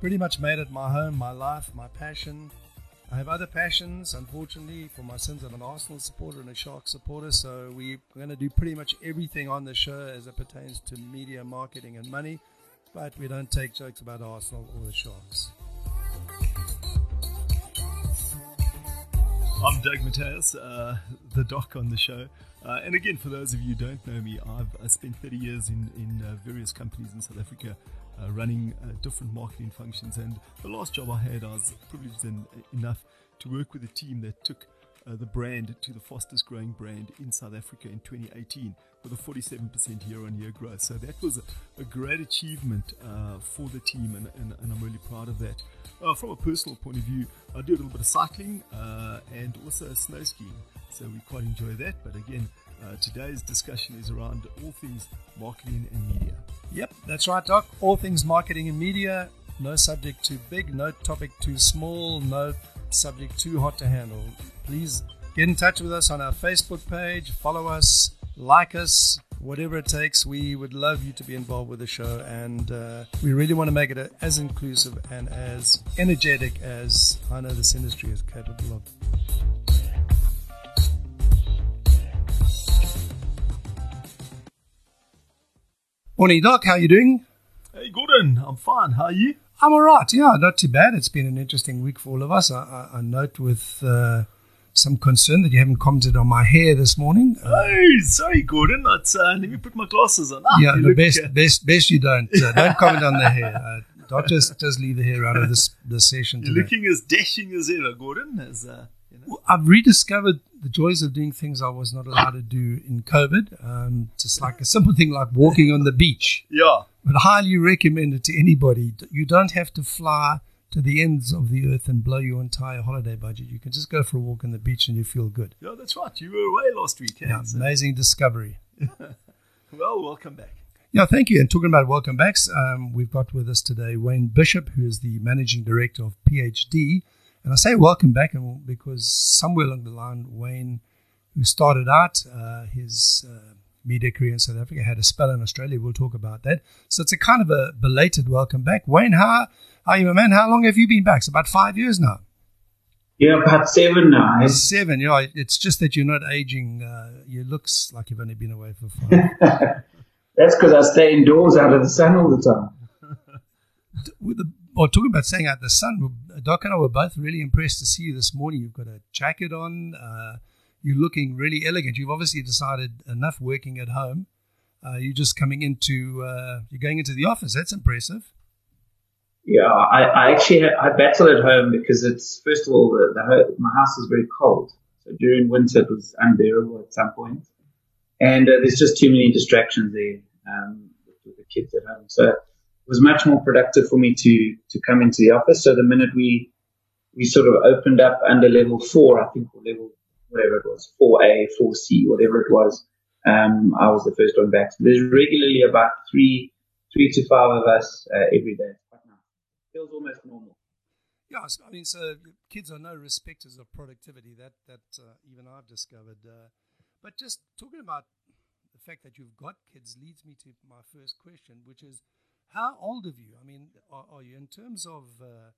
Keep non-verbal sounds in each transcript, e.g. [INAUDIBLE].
pretty much made it my home, my life, my passion. I have other passions, unfortunately. For my sins, I'm an Arsenal supporter and a Shark supporter, so we're going to do pretty much everything on the show as it pertains to media, marketing, and money, but we don't take jokes about Arsenal or the Sharks. I'm Doug Mateus, uh, the doc on the show. Uh, and again, for those of you who don't know me, I've I spent 30 years in, in uh, various companies in South Africa uh, running uh, different marketing functions. And the last job I had, I was privileged en- enough to work with a team that took uh, the brand to the fastest growing brand in South Africa in 2018 with a 47% year on year growth. So that was a, a great achievement uh, for the team, and, and, and, I'm really proud of that. Uh, from a personal point of view, I do a little bit of cycling uh, and also snow skiing, so we quite enjoy that. But again, uh, today's discussion is around all things marketing and media. Yep, that's right, Doc. All things marketing and media. No subject too big, no topic too small, no subject too hot to handle. Please get in touch with us on our Facebook page, follow us, like us, whatever it takes. We would love you to be involved with the show, and uh, we really want to make it as inclusive and as energetic as I know this industry is capable of. Morning, Doc. How are you doing? Hey, Gordon. I'm fine. How are you? I'm all right. Yeah, not too bad. It's been an interesting week for all of us. I, I, I note with uh, some concern that you haven't commented on my hair this morning. Uh, hey, sorry, Gordon. That's, uh, let me put my glasses on. Ah, yeah, the best, best, best you don't. Uh, don't [LAUGHS] comment on the hair. Uh, Doc, just, just leave the hair out of this, this session. You're looking as dashing as ever, Gordon. As, uh, you know. well, I've rediscovered the joys of doing things I was not allowed to do in COVID. Um, just like a simple thing like walking on the beach. Yeah. But highly recommend it to anybody. You don't have to fly to the ends of the earth and blow your entire holiday budget. You can just go for a walk on the beach and you feel good. Yeah, that's right. You were away last weekend. Yeah, so. amazing discovery. [LAUGHS] [LAUGHS] well, welcome back. Yeah, thank you. And talking about welcome backs, um, we've got with us today Wayne Bishop, who is the managing director of PhD and I say welcome back because somewhere along the line, Wayne, who started out uh, his uh, media career in South Africa, had a spell in Australia. We'll talk about that. So it's a kind of a belated welcome back. Wayne, how, how are you, man? How long have you been back? It's about five years now. Yeah, about seven now. Seven, yeah. It's just that you're not aging. Uh, you looks like you've only been away for five. [LAUGHS] That's because I stay indoors out of the sun all the time. [LAUGHS] The well, talking about staying out the sun, Doc and I were both really impressed to see you this morning. You've got a jacket on. Uh, you're looking really elegant. You've obviously decided enough working at home. Uh, you're just coming into, uh, you're going into the office. That's impressive. Yeah, I, I actually I battle at home because it's first of all the, the, my house is very cold. So during winter it was unbearable at some point, and uh, there's just too many distractions there um, with the kids at home. So was much more productive for me to to come into the office. So the minute we we sort of opened up under level four, I think, or level whatever it was, four A, four C, whatever it was, um, I was the first one back. So there's regularly about three three to five of us uh, every day. Feels almost normal. Yeah, I mean, so kids are no respecters of productivity. That that uh, even I've discovered. Uh, but just talking about the fact that you've got kids leads me to my first question, which is how old are you? I mean, are, are you in terms of uh,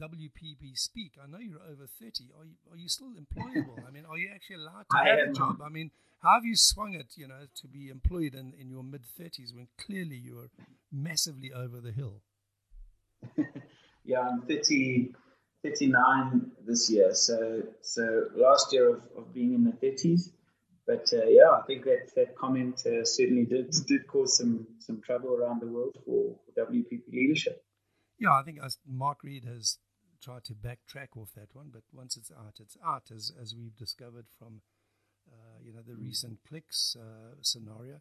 WPP speak? I know you're over 30. Are you, are you still employable? I mean, are you actually allowed to have a job? I mean, how have you swung it, you know, to be employed in, in your mid 30s when clearly you're massively over the hill? [LAUGHS] yeah, I'm 30, 39 this year. So, so last year of, of being in the 30s, but uh, yeah, I think that that comment uh, certainly did did cause some some trouble around the world for, for WPP leadership. Yeah, I think Mark Read has tried to backtrack off that one, but once it's out, it's out, as as we've discovered from uh, you know the recent clicks uh, scenario.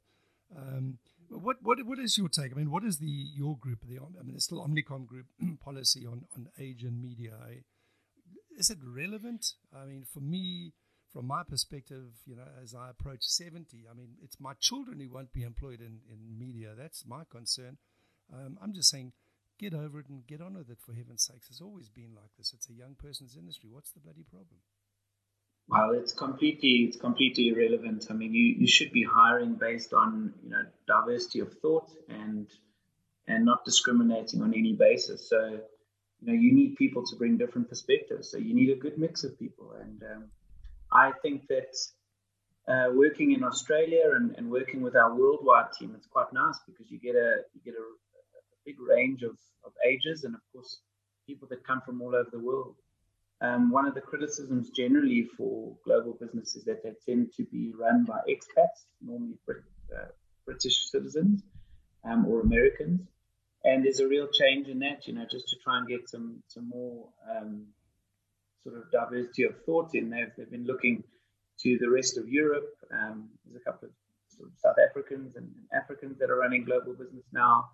Um, what what what is your take? I mean, what is the your group, the I mean, it's still Omnicom group [CLEARS THROAT] policy on on age and media? is it relevant? I mean, for me, from my perspective, you know, as I approach 70, I mean, it's my children who won't be employed in, in media. That's my concern. Um, I'm just saying, get over it and get on with it for heaven's sakes. It's always been like this. It's a young person's industry. What's the bloody problem? Well, it's completely it's completely irrelevant. I mean, you, you should be hiring based on you know diversity of thought and and not discriminating on any basis. So you know you need people to bring different perspectives. So you need a good mix of people. And um, I think that uh, working in Australia and, and working with our worldwide team, it's quite nice because you get a you get a, a big range of, of ages and of course people that come from all over the world. Um, one of the criticisms generally for global business is that they tend to be run by expats, normally Brit, uh, British citizens um, or Americans. And there's a real change in that, you know, just to try and get some some more um, sort of diversity of thought in. They've, they've been looking to the rest of Europe. Um, there's a couple of, sort of South Africans and Africans that are running global business now,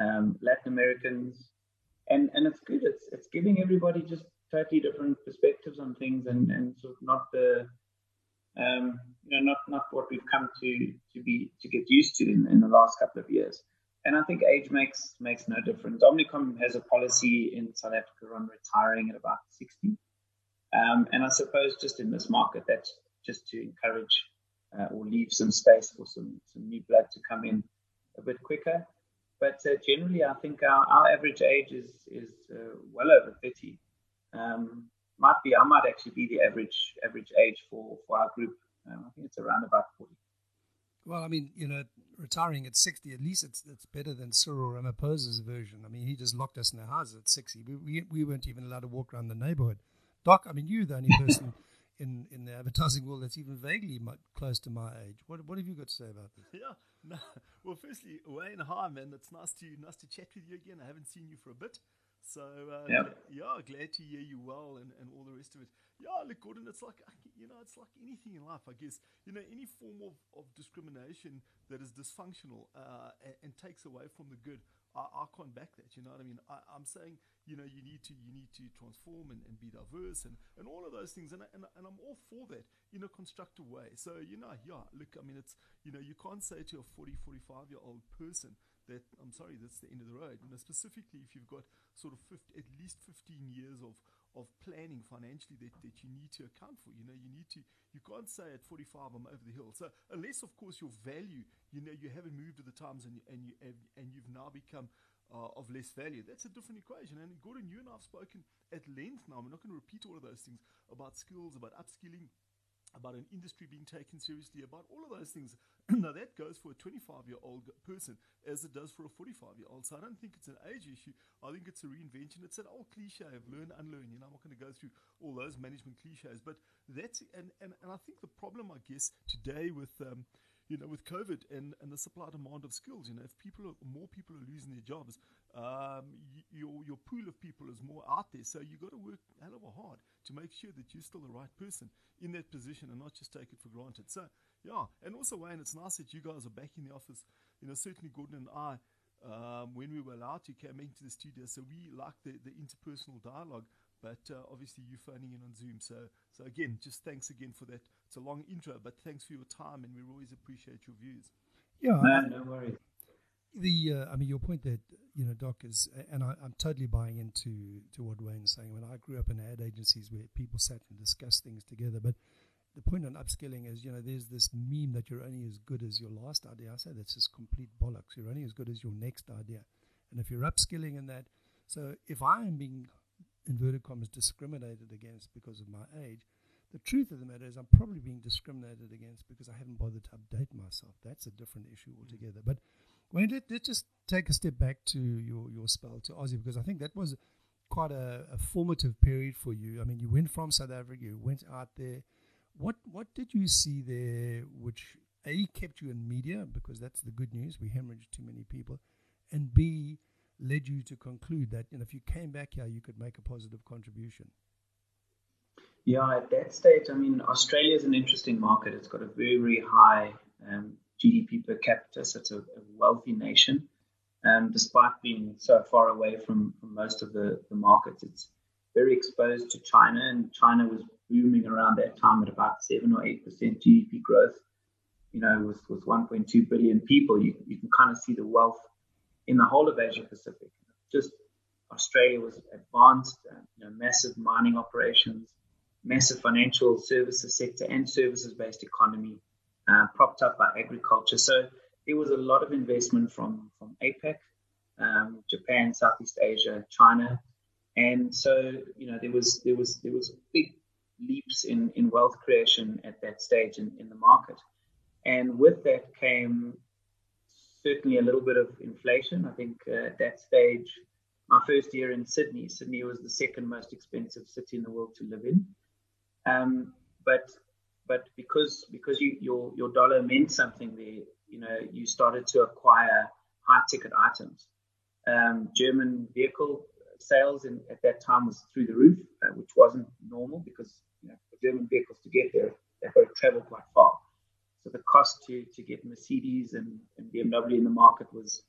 um, Latin Americans, and and it's good. It's it's giving everybody just totally different perspectives on things and, and sort of not the um, you know not not what we've come to to be to get used to in, in the last couple of years. And I think age makes makes no difference. Omnicom has a policy in South Africa on retiring at about 60. Um, and I suppose just in this market, that's just to encourage uh, or leave some space for some, some new blood to come in a bit quicker. But uh, generally, I think our, our average age is, is uh, well over 30 um, might be I might actually be the average average age for for our group. Um, I think it's around about forty. Well, I mean, you know, retiring at sixty, at least it's it's better than Cyril Ramaphosa's version. I mean, he just locked us in our houses at sixty. We, we we weren't even allowed to walk around the neighborhood. Doc, I mean, you're the only person [LAUGHS] in in the advertising world that's even vaguely close to my age. What what have you got to say about this? Yeah, [LAUGHS] no. Well, firstly, Wayne, hi man. It's nice to nice to chat with you again. I haven't seen you for a bit. So uh, yeah. yeah, glad to hear you well and, and all the rest of it. Yeah, look, Gordon, it's like you know, it's like anything in life, I guess. You know, any form of, of discrimination that is dysfunctional uh, and, and, takes away from the good, I, I, can't back that. You know what I mean? I, am saying, you know, you need to you need to transform and, and be diverse and, and all of those things, and, and and I'm all for that in a constructive way. So you know, yeah, look, I mean, it's you know, you can't say to a 40, 45 year old person that I'm sorry, that's the end of the road. You know, specifically if you've got sort of 50, at least 15 years of of planning financially that, that you need to account for. You know, you need to you can't say at 45 I'm over the hill. So unless of course your value, you know, you haven't moved with the times and and you and you've now become uh, of less value. That's a different equation. And Gordon, you and I have spoken at length now. I'm not going to repeat all of those things about skills, about upskilling, about an industry being taken seriously, about all of those things. [CLEARS THROAT] now, that goes for a 25 year old person as it does for a 45 year old. So, I don't think it's an age issue. I think it's a reinvention. It's an old cliche of learn, unlearn. You know, I'm not going to go through all those management cliches, but that's, and, and, and I think the problem, I guess, today with, um, you know, with COVID and, and the supply demand of skills, you know, if people are, more people are losing their jobs, um, y- your your pool of people is more out there. So you got to work hell of a hard to make sure that you're still the right person in that position and not just take it for granted. So yeah, and also Wayne, it's nice that you guys are back in the office. You know, certainly Gordon and I. Um, when we were allowed to come into the studio, so we like the, the interpersonal dialogue, but uh, obviously you're phoning in on Zoom. So, so again, just thanks again for that. It's a long intro, but thanks for your time, and we always appreciate your views. Yeah, no, no worries. The uh, I mean, your point that you know, Doc is, and I, am totally buying into to what Wayne's saying. When I grew up in ad agencies where people sat and discussed things together, but the point on upskilling is, you know, there's this meme that you're only as good as your last idea. I say that's just complete bollocks. You're only as good as your next idea, and if you're upskilling in that, so if I am being inverted commas discriminated against because of my age, the truth of the matter is I'm probably being discriminated against because I haven't bothered to update myself. That's a different issue mm. altogether. But Wayne, let, us just take a step back to your, your spell to Aussie because I think that was quite a, a, formative period for you. I mean, you went from South Africa, you went out there. What what did you see there which A kept you in media because that's the good news, we hemorrhaged too many people, and B led you to conclude that you know, if you came back here you could make a positive contribution? Yeah, at that stage, I mean, Australia is an interesting market. It's got a very, very high um, GDP per capita, so it's a, a wealthy nation. Um, despite being so far away from, from most of the, the markets, it's very exposed to China, and China was booming around that time at about seven or eight percent GDP growth. You know, with with 1.2 billion people, you you can kind of see the wealth in the whole of Asia Pacific. Just Australia was advanced, uh, you know, massive mining operations, massive financial services sector, and services-based economy, uh, propped up by agriculture. So there was a lot of investment from from APEC, um, Japan, Southeast Asia, China, and so you know there was there was there was big leaps in in wealth creation at that stage in, in the market, and with that came certainly a little bit of inflation. I think uh, at that stage, my first year in Sydney, Sydney was the second most expensive city in the world to live in. Um, but but because because you, your your dollar meant something there, you know, you started to acquire high ticket items. Um, German vehicle sales in, at that time was through the roof, uh, which wasn't normal because you know, for German vehicles to get there, they've got to travel quite far. So the cost to, to get Mercedes and, and BMW in the market was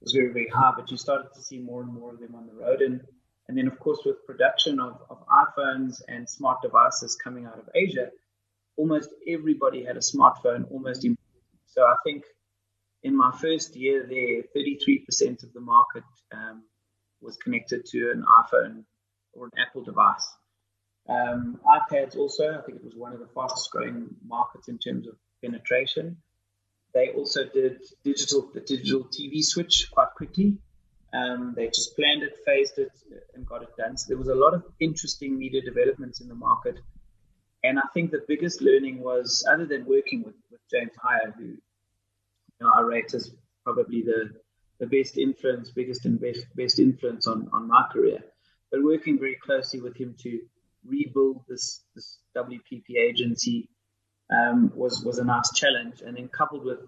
was very, very high. But you started to see more and more of them on the road. And, and then, of course, with production of, of iPhones and smart devices coming out of Asia, almost everybody had a smartphone almost So I think in my first year there, 33% of the market um, was connected to an iPhone or an Apple device. Um, iPads also, I think it was one of the fastest growing markets in terms of penetration. They also did digital the digital TV switch quite quickly. Um, they just planned it, phased it, and got it done. So there was a lot of interesting media developments in the market. And I think the biggest learning was, other than working with, with James Hire, who you know, I rate as probably the, the best influence, biggest and best, best influence on, on my career, but working very closely with him to rebuild this, this WPP agency um, was was a nice challenge. And then coupled with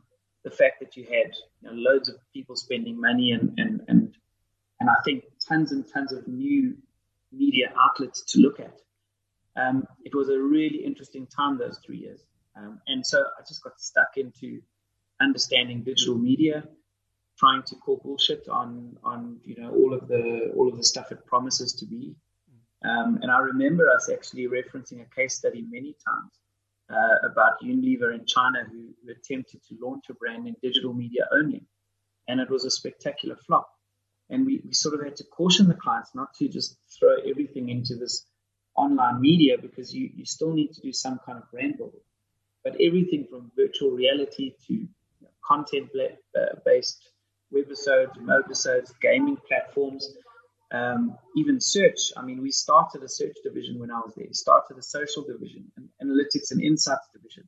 the fact that you had you know, loads of people spending money and, and and and I think tons and tons of new media outlets to look at. Um, it was a really interesting time those three years, um, and so I just got stuck into understanding digital media, trying to call bullshit on on you know all of the all of the stuff it promises to be. Um, and I remember us actually referencing a case study many times uh, about Unilever in China who, who, attempted to launch a brand in digital media only. And it was a spectacular flop. And we, we sort of had to caution the clients not to just throw everything into this online media because you, you still need to do some kind of brand building. But everything from virtual reality to you know, content based webisodes, mobisodes, gaming platforms, um, even search. I mean, we started a search division when I was there. We started a social division, an analytics and insights division.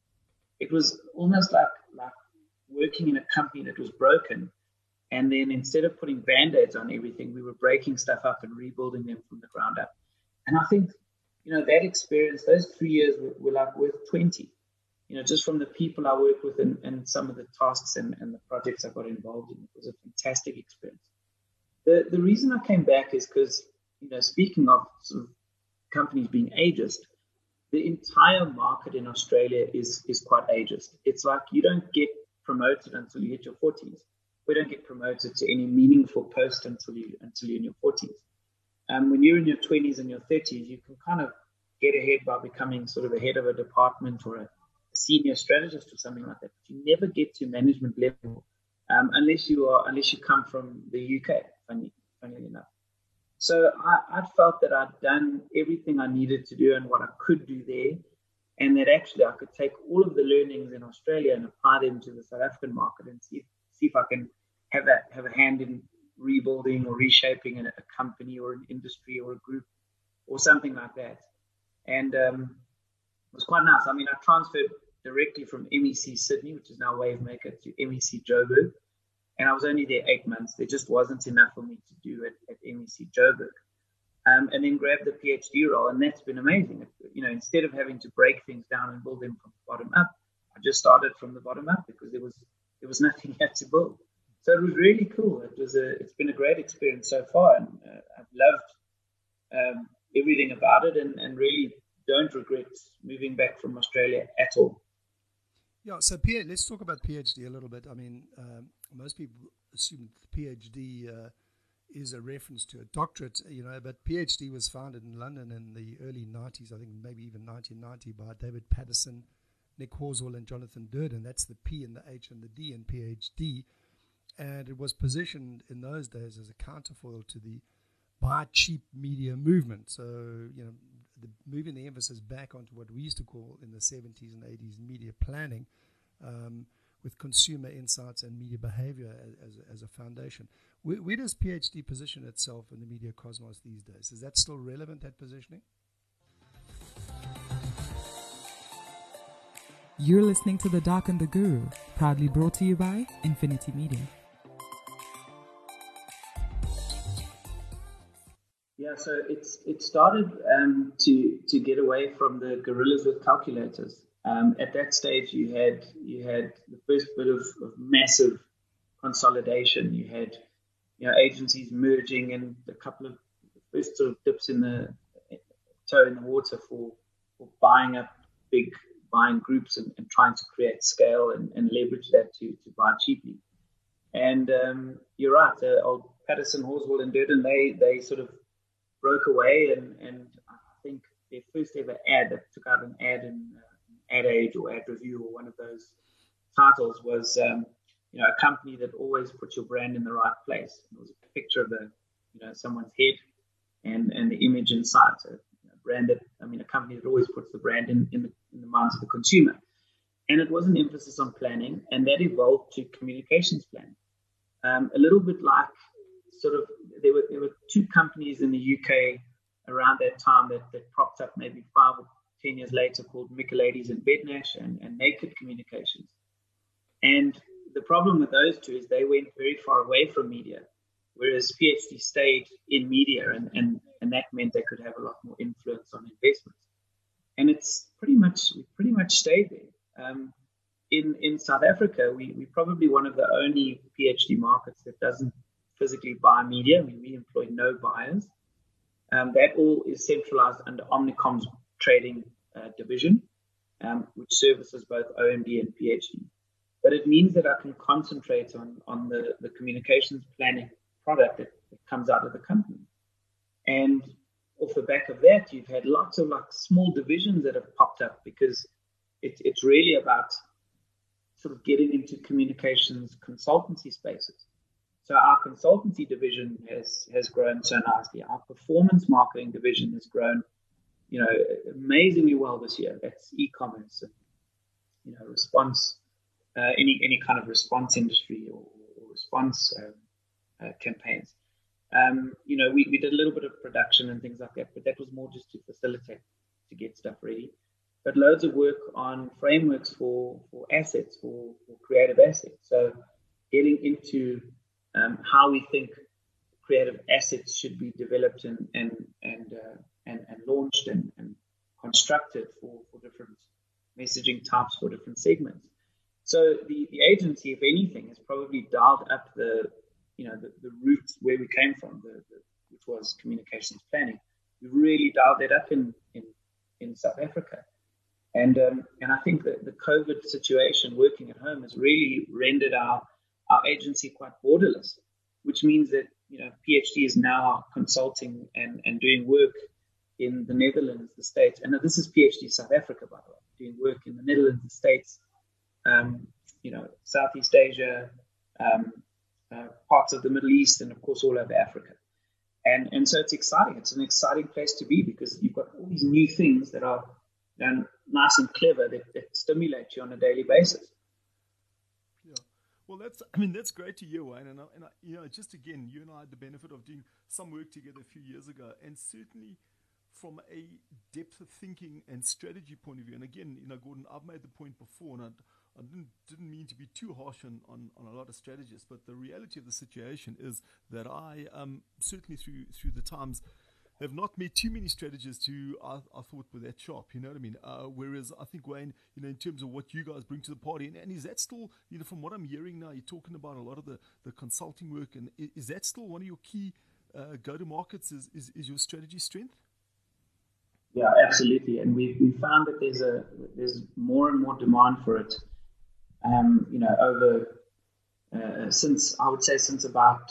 It was almost like like working in a company that was broken, and then instead of putting band-aids on everything, we were breaking stuff up and rebuilding them from the ground up. And I think, you know, that experience, those three years were, were like worth twenty. You know, just from the people I worked with and, and some of the tasks and, and the projects I got involved in, it was a fantastic experience. The the reason I came back is because you know speaking of sort of companies being ageist, the entire market in Australia is is quite ageist. It's like you don't get promoted until you hit your forties. We don't get promoted to any meaningful post until you until you're in your forties. Um, when you're in your twenties and your thirties, you can kind of get ahead by becoming sort of a head of a department or a, senior strategist or something like that. But you never get to management level um, unless you are unless you come from the UK funny, funnily enough. So I, I felt that I'd done everything I needed to do and what I could do there, and that actually I could take all of the learnings in Australia and apply them to the South African market and see see if I can have a have a hand in rebuilding or reshaping a, a company or an industry or a group or something like that. And um, it was quite nice. I mean, I transferred directly from MEC Sydney, which is now Wavemaker, to MEC Joburg and I was only there eight months. There just wasn't enough for me to do at, at MEC Joburg. Um, and then grabbed the PhD role, and that's been amazing. You know, instead of having to break things down and build them from the bottom up, I just started from the bottom up because there was there was [LAUGHS] nothing yet to build. So it was really cool. It was a it's been a great experience so far, and uh, I've loved um, everything about it, and, and really don't regret moving back from Australia at all. Yeah, so P- let's talk about PhD a little bit. I mean, um, most people assume PhD uh, is a reference to a doctorate, you know, but PhD was founded in London in the early 90s, I think maybe even 1990, by David Pattison, Nick Horswell, and Jonathan Durden. That's the P and the H and the D in PhD. And it was positioned in those days as a counterfoil to the buy cheap media movement. So, you know, the, moving the emphasis back onto what we used to call in the 70s and 80s media planning. Um, with consumer insights and media behavior as, as, as a foundation. Where, where, does PhD position itself in the media cosmos these days? Is that still relevant, that positioning? You're listening to The Doc and the Guru, proudly brought to you by Nfinity Media. Yeah, so it's it started um, to to get away from the gorillas with calculators. Um, at that stage, you had you had the first bit of, of, massive consolidation. You had you know agencies merging and a couple of first sort of dips in the toe in the water for, for buying up big buying groups and, and trying to create scale and, and, leverage that to, to buy cheaply. And um, you're right, uh, old Pattison, Horswell, and Durden, they they sort of broke away, and, and I think their first ever ad that took out an ad in uh, Ad Age or Ad Review or one of those titles was, um, you know, a company that always puts your brand in the right place. It was a picture of a, you know, someone's head and, and the image inside. So, you know, brand that, I mean, a company that always puts the brand in, in, the, in the minds of the consumer. And it was an emphasis on planning, and that evolved to communications planning. Um, a little bit like sort of there were there were two companies in the UK around that time that, that propped up maybe five or 10 years later called Michaelides and Bednash and, and Naked Communications. And the problem with those two is they went very far away from media, whereas PhD stayed in media, and, and, and that meant they could have a lot more influence on investments. And it's pretty much, we pretty much stayed there. Um, in, in South Africa, we, we're probably one of the only PhD markets that doesn't physically buy media. I mean, we employ no buyers. Um, that all is centralized under Omnicom's trading uh, division, um, which services both OMD and PhD. But it means that I can concentrate on, on the, the communications planning product that, that comes out of the company. And off the back of that, you've had lots of like small divisions that have popped up because it, it's really about sort of getting into communications consultancy spaces. So our consultancy division has has grown so nicely. Our performance marketing division has grown you know, amazingly well this year. That's e-commerce and, you know, response, uh, any, any kind of response industry or, or response um, uh, campaigns. Um, you know, we, we did a little bit of production and things like that, but that was more just to facilitate, to get stuff ready. But loads of work on frameworks for, for assets, for, for creative assets. So getting into um, how we think creative assets should be developed and, and, and uh, and, and launched and, and constructed for, for different messaging types for different segments. So the, the agency, if anything, has probably dialed up the you know the, the roots where we came from, the, the, which was communications planning. We really dialed that up in in, in South Africa, and um, and I think that the COVID situation, working at home, has really rendered our our agency quite borderless, which means that you know PhD is now consulting and, and doing work in the Netherlands, the States, and this is PhD South Africa, by the way, doing work in the Netherlands, the States, um, you know, Southeast Asia, um, uh, parts of the Middle East, and of course all over Africa. And and so it's exciting. It's an exciting place to be because you've got all these new things that are you know, nice and clever that, that stimulate you on a daily basis. Well, that's I mean that's great to hear, Wayne. And, I, and I, you know, just again, you and I had the benefit of doing some work together a few years ago, and certainly from a depth of thinking and strategy point of view, and again, you know, Gordon, I've made the point before, and I, I didn't, didn't mean to be too harsh on, on, on, a lot of strategists, but the reality of the situation is that I, um, certainly through through the times, have not met too many strategists who I, I thought were that sharp. You know what I mean? Uh, whereas I think Wayne, you know, in terms of what you guys bring to the party, and, and, is that still, you know, from what I'm hearing now, you're talking about a lot of the, the consulting work, and is that still one of your key uh, go to markets? Is, is, is your strategy strength? Yeah, absolutely. And we we found that there's a there's more and more demand for it. Um, you know, over uh, since I would say since about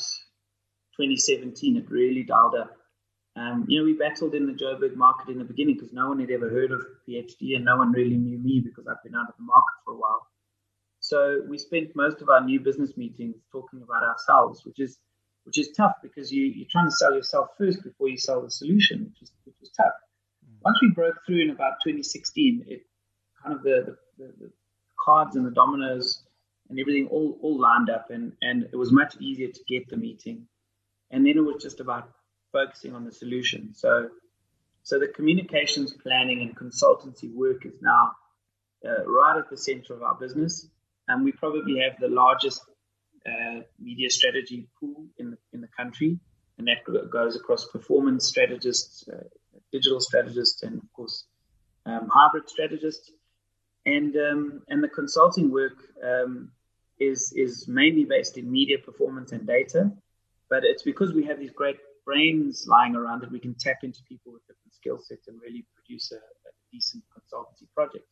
2017, it really dialed up. Um, you know, we battled in the Joburg market in the beginning because no one had ever heard of PhD and no one really knew me because I've been out of the market for a while. So we spent most of our new business meetings talking about ourselves, which is which is tough because you, you're trying to sell yourself first before you sell the solution, which is which is tough. Mm. Once we broke through in about 2016, it kind of the, the, the cards and the dominoes and everything all, all lined up and, and it was much easier to get the meeting. And then it was just about focusing on the solution. So, so the communications planning and consultancy work is now uh, right at the center of our business. And we probably have the largest uh, media strategy pool in the, in the country. And that goes across performance strategists, uh, digital strategists, and of course, um, hybrid strategists. And, um, and the consulting work um, is, is mainly based in media performance and data. But it's because we have these great brains lying around that we can tap into people with different skill sets and really produce a, a decent consultancy project,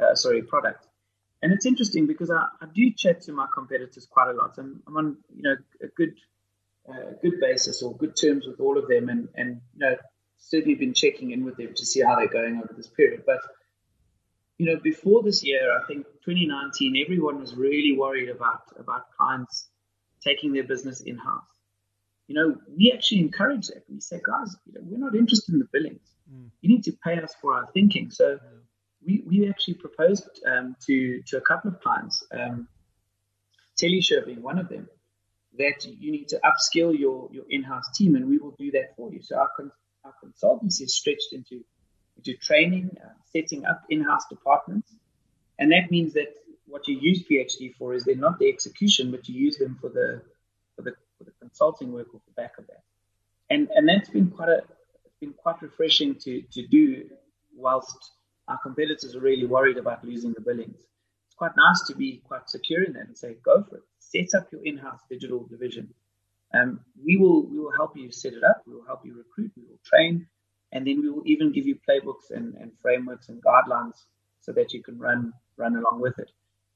uh, sorry, product. And it's interesting because I, I, do chat to my competitors quite a lot, and I'm on you know a good uh, good basis or good terms with all of them, and and you know certainly been checking in with them to see how they're going over this period. But you know before this year, I think 2019, everyone was really worried about about clients taking their business in house you know, we actually encourage that. We say, guys, you know, we're not interested in the billings. Mm. You need to pay us for our thinking. So yeah. we, we actually proposed um, to to a couple of clients, um, Teleshow being one of them, that you need to upskill your your in-house team, and we will do that for you. So our con- our consultancy is stretched into into training, uh, setting up in-house departments, and that means that what you use PhD for is they're not the execution, but you use them for the for the for the consulting work off the back of that. And and that's been quite a been quite refreshing to to do whilst our competitors are really worried about losing the billings. It's quite nice to be quite secure in that and say, go for it. Set up your in-house digital division. Um, we will we will help you set it up. We will help you recruit. We will train, and then we will even give you playbooks and, and frameworks and guidelines so that you can run run along with it.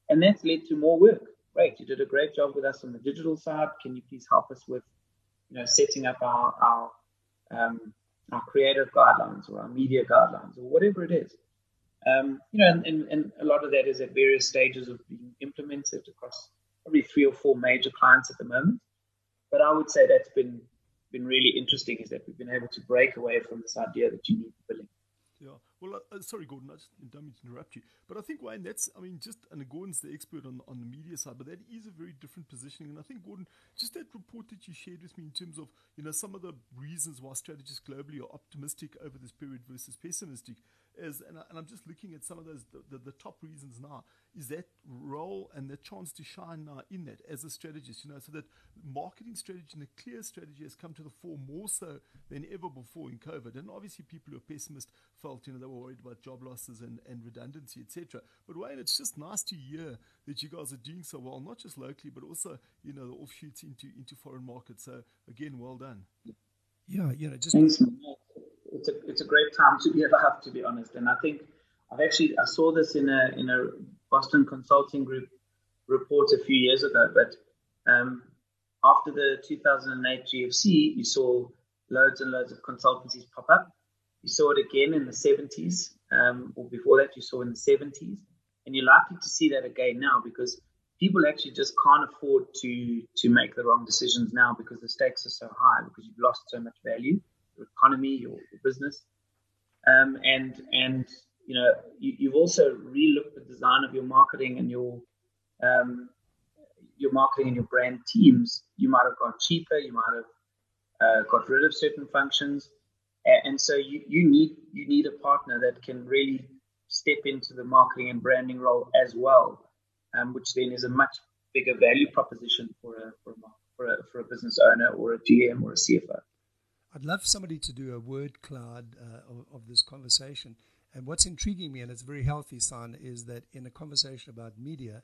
And that's led to more work great, you did a great job with us on the digital side. Can you please help us with, you know, setting up our our um, our creative guidelines or our media guidelines or whatever it is. Um, you know, and, and, and, a lot of that is at various stages of being implemented across probably three or four major clients at the moment. But I would say that's been been really interesting is that we've been able to break away from this idea that you need billing. Yeah. Well, uh, uh, sorry, Gordon, I just don't mean to interrupt you, but I think Wayne, that's I mean, just and Gordon's the expert on on the media side, but that is a very different positioning. And I think Gordon, just that report that you shared with me in terms of you know some of the reasons why strategists globally are optimistic over this period versus pessimistic is, and, I, am just looking at some of those the, the, the, top reasons now is that role and the chance to shine now in that as a strategist, you know, so that marketing strategy and a clear strategy has come to the fore more so than ever before in COVID. And obviously, people who are pessimist felt, you know, they were worried about job losses and, and redundancy, etc. But Wayne, it's just nice to hear that you guys are doing so well, not just locally, but also, you know, the offshoots into into foreign markets. So again, well done. Yeah, you know, just. Thanks, it's a it's a great time to be [LAUGHS] alive, to be honest. And I think I've actually I saw this in a in a Boston Consulting Group report a few years ago. But um, after the 2008 GFC, you saw loads and loads of consultancies pop up. You saw it again in the 70s, um, or before that, you saw in the 70s, and you're likely to see that again now because people actually just can't afford to to make the wrong decisions now because the stakes are so high because you've lost so much value economy, your, your business. Um, and and you know you, have also relooked the design of your marketing and your um, your marketing and your brand teams. You might have gone cheaper. You might have uh, got rid of certain functions, and, and so you, you need you need a partner that can really step into the marketing and branding role as well, um, which then is a much bigger value proposition for a for a, for a, for a business owner or a GM or a CFO. I'd love somebody to do a word cloud uh, of, of, this conversation. And what's intriguing me, and it's very healthy sign, is that in a conversation about media,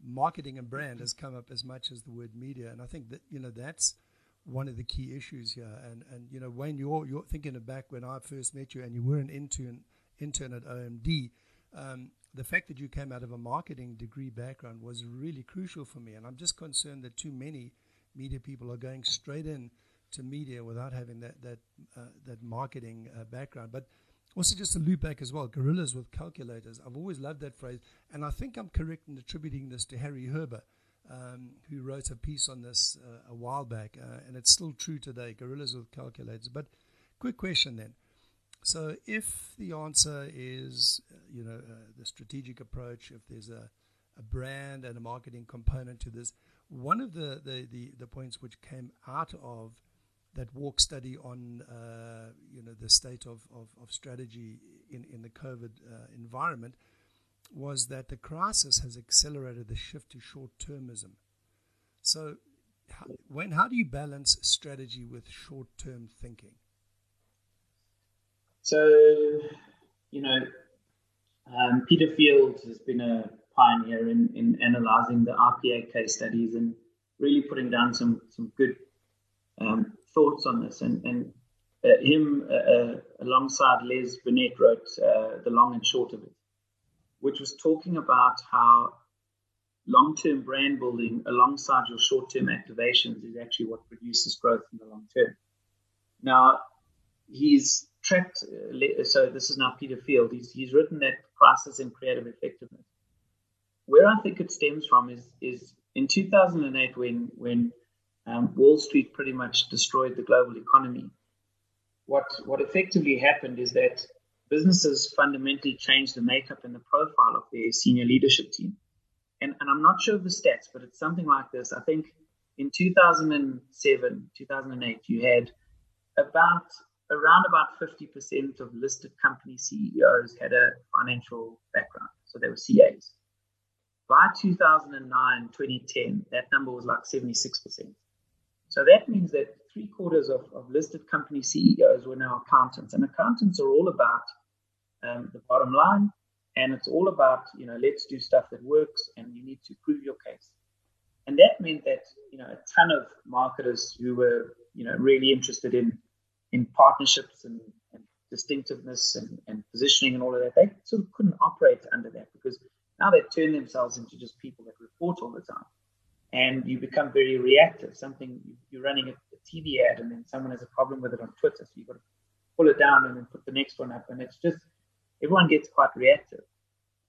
marketing and brand has come up as much as the word media. And I think that, you know, that's one of the key issues here. And, and you know, Wayne, you're, you're thinking of back when I first met you and you were an intern, intern at OMD. Um, the fact that you came out of a marketing degree background was really crucial for me. And I'm just concerned that too many media people are going straight in – to media without having that that uh, that marketing uh, background. But also, just to loop back as well, gorillas with calculators. I've always loved that phrase, and I think I'm correct in attributing this to Harry Herber, um, who wrote a piece on this uh, a while back, uh, and it's still true today. Gorillas with calculators. But quick question then. So, if the answer is, uh, you know, uh, the strategic approach, if there's a, a brand and a marketing component to this, one of the, the, the, the points which came out of that Warc study on uh, you know the state of, of, of, strategy in, in the COVID uh, environment was that the crisis has accelerated the shift to short termism. So, how, when how do you balance strategy with short term thinking? So, you know, um, Peter Field has been a pioneer in, in analyzing the IPA case studies and really putting down some some good um, thoughts on this. And, and uh, him, uh, uh, alongside Les Binet, wrote uh, The Long and Short of It, which was talking about how long term brand building alongside your short term activations is actually what produces growth in the long term. Now, he's tracked, uh, so this is now Peter Field, he's, he's written that crisis in creative effectiveness. Where I think it stems from is, is in 2008 when, when um, Wall Street pretty much destroyed the global economy. What what effectively happened is that businesses fundamentally changed the makeup and the profile of their senior leadership team. And, and I'm not sure of the stats, but it's something like this. I think in 2007, 2008, you had about around about 50% of listed company CEOs had a financial background, so they were CAs. By 2009, 2010, that number was like 76%. So that means that three quarters of, of listed company CEOs were now accountants, and accountants are all about um, the bottom line, and it's all about you know let's do stuff that works, and you need to prove your case. And that meant that you know a ton of marketers who were you know really interested in in partnerships and, and distinctiveness and, and positioning and all of that, they sort of couldn't operate under that because now they turn themselves into just people that report all the time and you become very reactive. Something you're running a, TV ad, and then someone has a problem with it on Twitter, so you've got to pull it down and then put the next one up, and it's just everyone gets quite reactive.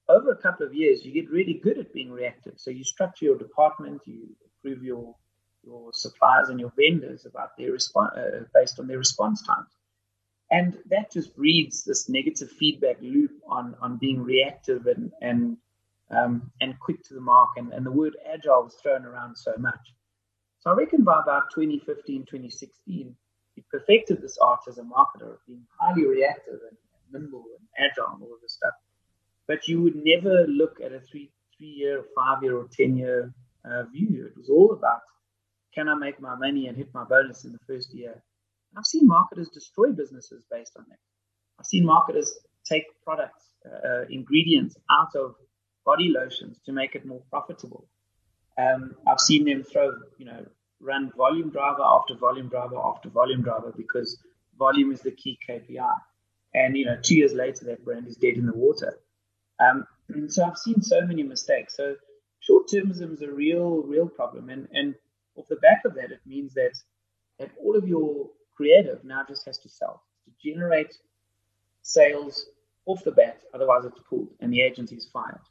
Over a couple of years, you get really good at being reactive. So you structure your department, you improve your your suppliers and your vendors about their response uh, based on their response times, and that just breeds this negative feedback loop on on being reactive and and um, and quick to the mark. And, and the word agile was thrown around so much. So I reckon by about 2015, 2016, he perfected this art as a marketer of being highly reactive and, and nimble and agile and all of this stuff. But you would never look at a three three year, five year, or ten year uh, view. It was all about can I make my money and hit my bonus in the first year. And I've seen marketers destroy businesses based on that. I've seen marketers take products, uh, ingredients out of body lotions to make it more profitable. Um, I've seen them throw, you know, run volume driver after volume driver after volume driver because volume is the key KPI. And, you know, two years later, that brand is dead in the water. Um, and so I've seen so many mistakes. So short termism is a real, real problem. And, and off the back of that, it means that, that all of your creative now just has to sell, to generate sales off the bat. Otherwise, it's pulled and the agency is fired.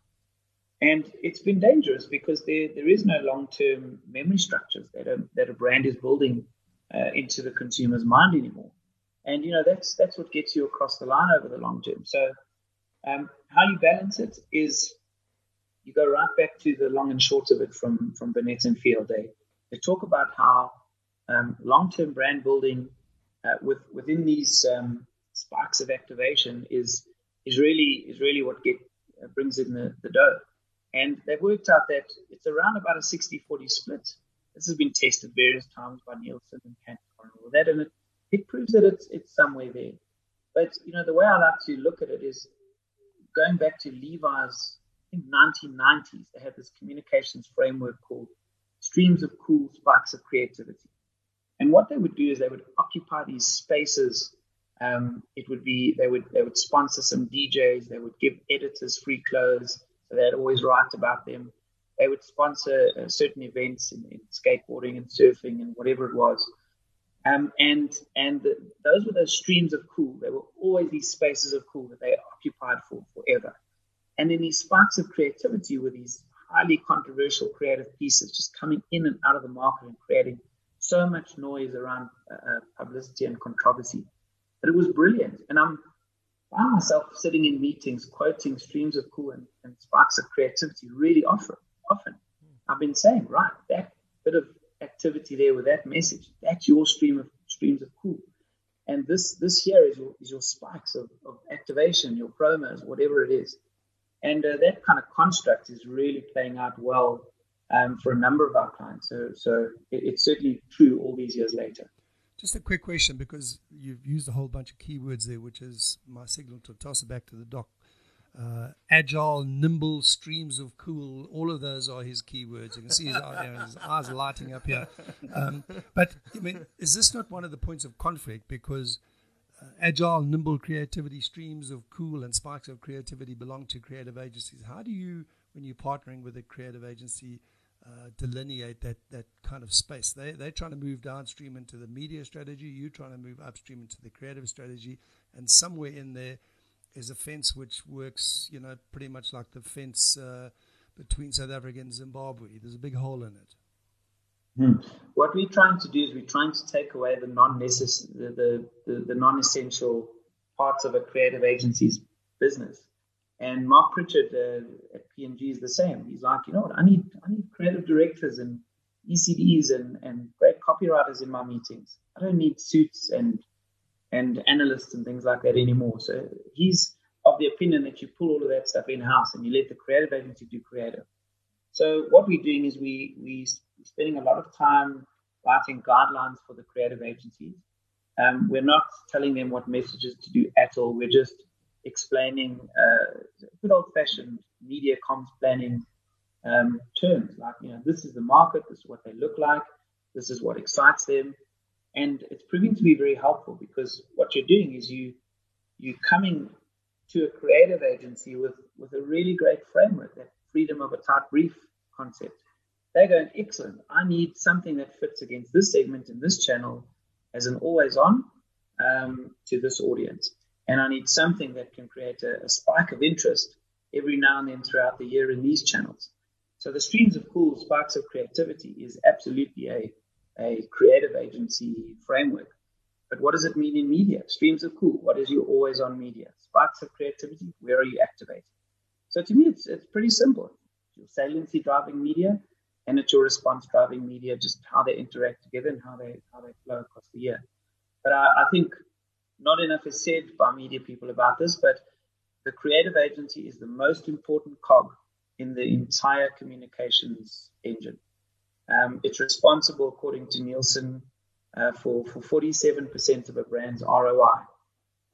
And it's been dangerous because there, there is no long term memory structures that a, that a brand is building uh, into the consumer's mind anymore. And you know that's that's what gets you across the line over the long term. So um, how you balance it is you go right back to the long and short of it from from Binet and Field. They they talk about how um, long term brand building uh, with within these um, of activation is is really is really what get uh, brings in the, the dough. And they've worked out that it's around about a 60 40 split. This has been tested various times by Nielsen and Kantar and all that, and it, it proves that it's, it's somewhere there. But, you know, the way I like to look at it is going back to Levi's, I think 1990s, they had this communications framework called Streams of Cool Spikes of Creativity. And what they would do is they would occupy these spaces. Um, it would be they would they would sponsor some DJs. They would give editors free clothes they'd always write about them. They would sponsor uh, certain events in, in, skateboarding and surfing and whatever it was. Um, and and the, those were those streams of cool. There were always these spaces of cool that they occupied for forever. And then these sparks of creativity were these highly controversial creative pieces just coming in and out of the market and creating so much noise around uh, uh publicity and controversy. But it was brilliant. And I'm found myself sitting in meetings quoting streams of cool and, and sparks of creativity really often. Often, I've been saying, right, that bit of activity there with that message, that's your stream of streams of cool. And this this here is your is your spikes of, of activation, your promos, whatever it is. And uh, that kind of construct is really playing out well um, for a number of our clients. So so it, it's certainly true all these years later. Just a quick question because you've used a whole bunch of keywords there, which is my signal to toss it back to the doc. Uh, agile, nimble, streams of cool, all of those are his keywords. You can see his, you know, his eyes lighting up here. Um, but I mean, is this not one of the points of conflict? Because uh, agile, nimble creativity, streams of cool, and sparks of creativity belong to creative agencies. How do you, when you're partnering with a creative agency, uh, delineate that that kind of space. They they're trying to move downstream into the media strategy. You're trying to move upstream into the creative strategy, and somewhere in there is a fence which works, you know, pretty much like the fence uh, between South Africa and Zimbabwe. There's a big hole in it. Hmm. What we're trying to do is we're trying to take away the non the, the, the, the non essential parts of a creative agency's business and Mark Pritchard uh, at P&G is the same. He's like, you know what? I need I need creative directors and ECDs and, and great copywriters in my meetings. I don't need suits and and analysts and things like that anymore. So he's of the opinion that you pull all of that stuff in house and you let the creative agency do creative. So what we're doing is we we spending a lot of time writing guidelines for the creative agencies. Um, we're not telling them what messages to do at all. We're just explaining uh, good old fashioned media comms planning um, terms like, you know, this is the market, this is what they look like, this is what excites them. And it's proving to be very helpful because what you're doing is you you coming to a creative agency with, with a really great framework, that freedom of a tight brief concept. They're going, excellent, I need something that fits against this segment in this channel as an always on um, to this audience and I need something that can create a, a, spike of interest every now and then throughout the year in these channels. So the streams of cool sparks of creativity is absolutely a, a creative agency framework. But what does it mean in media? Streams of cool. What is your always on media? Sparks of creativity. Where are you activating? So to me, it's, it's pretty simple. Your saliency driving media and it's your response driving media, just how they interact together and how they, how they flow across the year. But I, I think not enough is said by media people about this, but the creative agency is the most important cog in the entire communications engine. Um, it's responsible, according to Nielsen, uh, for, for 47% of a brand's ROI.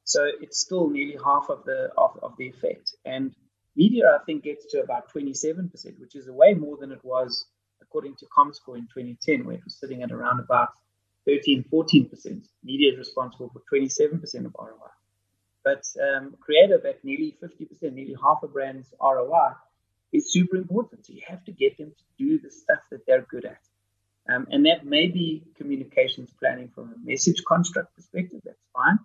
So it's still nearly half of the of, of the effect. And media, I think, gets to about 27%, which is way more than it was according to ComScore in 2010, where it was sitting at around about 13, 14%. Media is responsible for 27% of ROI. But um, creative at nearly 50%, nearly half a brand's ROI is super important. So you have to get them to do the stuff that they're good at. Um, and that may be communications planning from a message construct perspective. That's fine.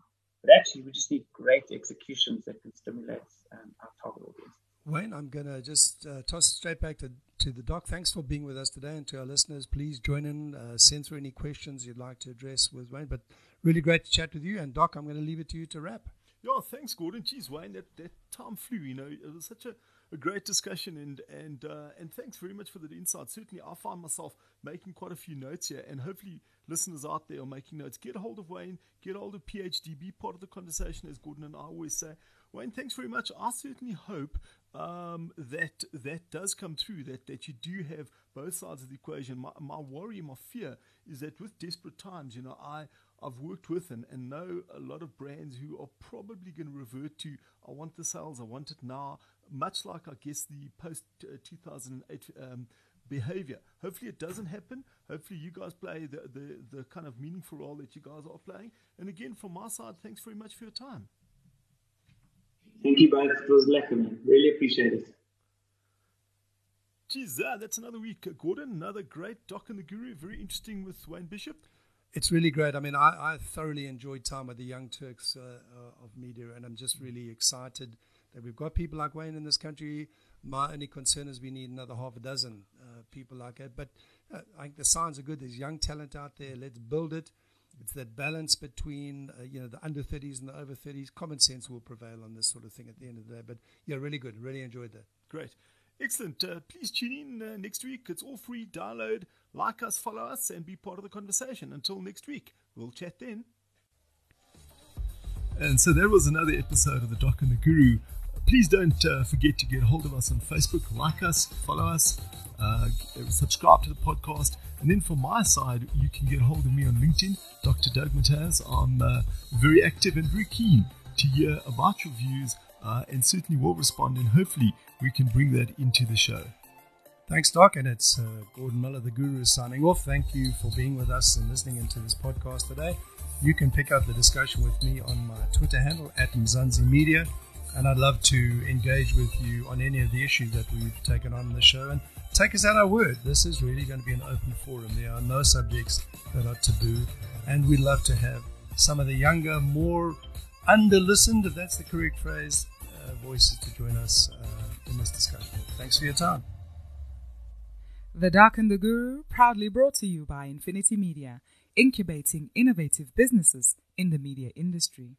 But actually, we just need great executions that can stimulate um, our target audience. Wayne, I'm going to just uh, toss it straight back to, to the doc. Thanks for being with us today. And to our listeners, please join in, uh, send through any questions you'd like to address with Wayne. But really great to chat with you. And, Doc, I'm going to leave it to you to wrap. Yeah, thanks, Gordon. Geez, Wayne, that, that time flew. You know, it was such a, a great discussion, and and uh, and thanks very much for the insight. Certainly, I find myself making quite a few notes here, and hopefully, listeners out there are making notes. Get hold of Wayne, get hold of PHD, be part of the conversation, as Gordon and I always say. Wayne, thanks very much. I certainly hope um, that that does come through. That that you do have both sides of the equation. My, my worry, my fear is that with desperate times, you know, I I've worked with and, and know a lot of brands who are probably going to revert to I want the sales, I want it now. Much like I guess the post uh, 2008 um, behavior. Hopefully it doesn't happen. Hopefully you guys play the, the, the kind of meaningful role that you guys are playing. And again, from my side, thanks very much for your time. Thank you both. It was lekker, man. Really appreciate it. Geez, uh, that's another week. Uh, Gordon, another great Doc and the Guru. Very interesting with Wayne Bishop. It's really great. I mean, I, I thoroughly enjoyed time with the Young Turks uh, uh, of media, and I'm just really excited that we've got people like Wayne in this country. My only concern is we need another half a dozen uh, people like that. But uh, I think the signs are good. There's young talent out there. Let's build it. It's that balance between uh, you know the under 30s and the over 30s. Common sense will prevail on this sort of thing at the end of the day. But yeah, really good. Really enjoyed that. Great. Excellent. Uh, please tune in uh, next week. It's all free. Download, like us, follow us, and be part of the conversation. Until next week, we'll chat then. And so that was another episode of The Doc and the Guru. Please don't uh, forget to get hold of us on Facebook, like us, follow us, uh, subscribe to the podcast. And then from my side, you can get hold of me on LinkedIn, Dr. Doug Mataz. I'm uh, very active and very keen to hear about your views and certainly will respond. And hopefully, we can bring that into the show. Thanks, Doc. And it's uh, Gordon Miller, the Guru, signing off. Thank you for being with us and listening into this podcast today. You can pick up the discussion with me on my Twitter handle at Mzansi Media. And I'd love to engage with you on any of the issues that we've taken on in the show. And take us at our word. This is really going to be an open forum. There are no subjects that are taboo. And we'd love to have some of the younger, more under listened, if that's the correct phrase, uh, voices to join us uh, in this discussion. Thanks for your time. The Doc and the Guru, proudly brought to you by Nfinity Media, incubating innovative businesses in the media industry.